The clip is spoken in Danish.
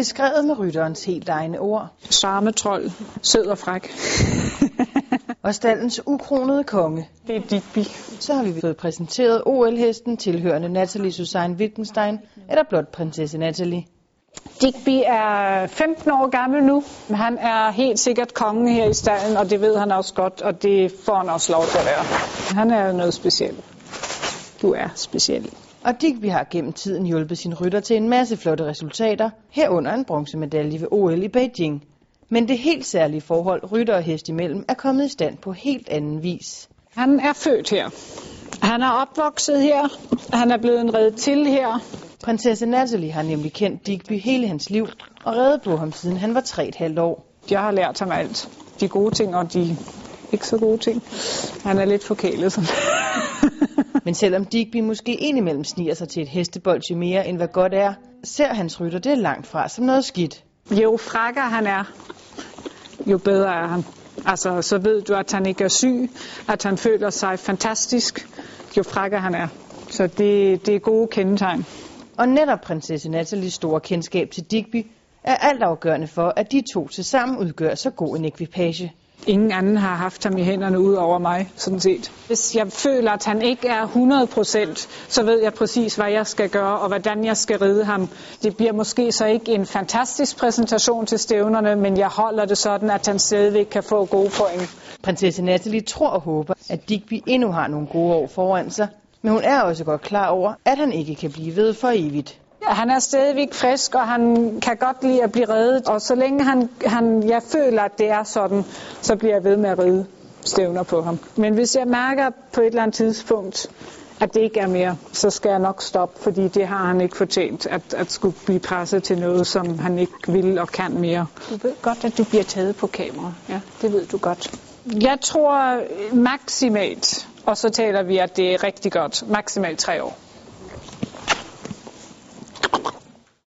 Beskrevet med rytterens helt egne ord. Charmetrol, sød og fræk. og stallens ukronede konge. Det er Digby. Så har vi fået præsenteret OL-hesten tilhørende Natalie Susanne Wittgenstein, eller blot prinsesse Natalie. Digby er 15 år gammel nu. Han er helt sikkert kongen her i stallen, og det ved han også godt, og det får han også lov til at være. Han er noget specielt. Du er speciel. Og Digby har gennem tiden hjulpet sin rytter til en masse flotte resultater, herunder en bronzemedalje ved OL i Beijing. Men det helt særlige forhold rytter og hest imellem er kommet i stand på helt anden vis. Han er født her. Han er opvokset her. Han er blevet reddet til her. Prinsesse Natalie har nemlig kendt Digby hele hans liv og reddet på ham siden han var 3,5 år. Jeg har lært ham alt. De gode ting og de ikke så gode ting. Han er lidt forkælet. Sådan. Men selvom Digby måske indimellem sniger sig til et hestebolde mere end hvad godt er, ser hans rytter det langt fra som noget skidt. Jo frækker han er, jo bedre er han. Altså, så ved du, at han ikke er syg, at han føler sig fantastisk, jo frækker han er. Så det, det er gode kendetegn. Og netop prinsesse Nathalies store kendskab til Digby er altafgørende for, at de to til sammen udgør så god en ekvipage. Ingen anden har haft ham i hænderne ud over mig, sådan set. Hvis jeg føler, at han ikke er 100 procent, så ved jeg præcis, hvad jeg skal gøre, og hvordan jeg skal ride ham. Det bliver måske så ikke en fantastisk præsentation til stævnerne, men jeg holder det sådan, at han stadigvæk kan få gode point. Prinsesse Natalie tror og håber, at Digby endnu har nogle gode år foran sig, men hun er også godt klar over, at han ikke kan blive ved for evigt. Han er stadigvæk frisk, og han kan godt lide at blive reddet. Og så længe han, han, jeg føler, at det er sådan, så bliver jeg ved med at ride stævner på ham. Men hvis jeg mærker på et eller andet tidspunkt, at det ikke er mere, så skal jeg nok stoppe, fordi det har han ikke fortjent, at, at skulle blive presset til noget, som han ikke vil og kan mere. Du ved godt, at du bliver taget på kamera. Ja, det ved du godt. Jeg tror maksimalt, og så taler vi, at det er rigtig godt, maksimalt tre år.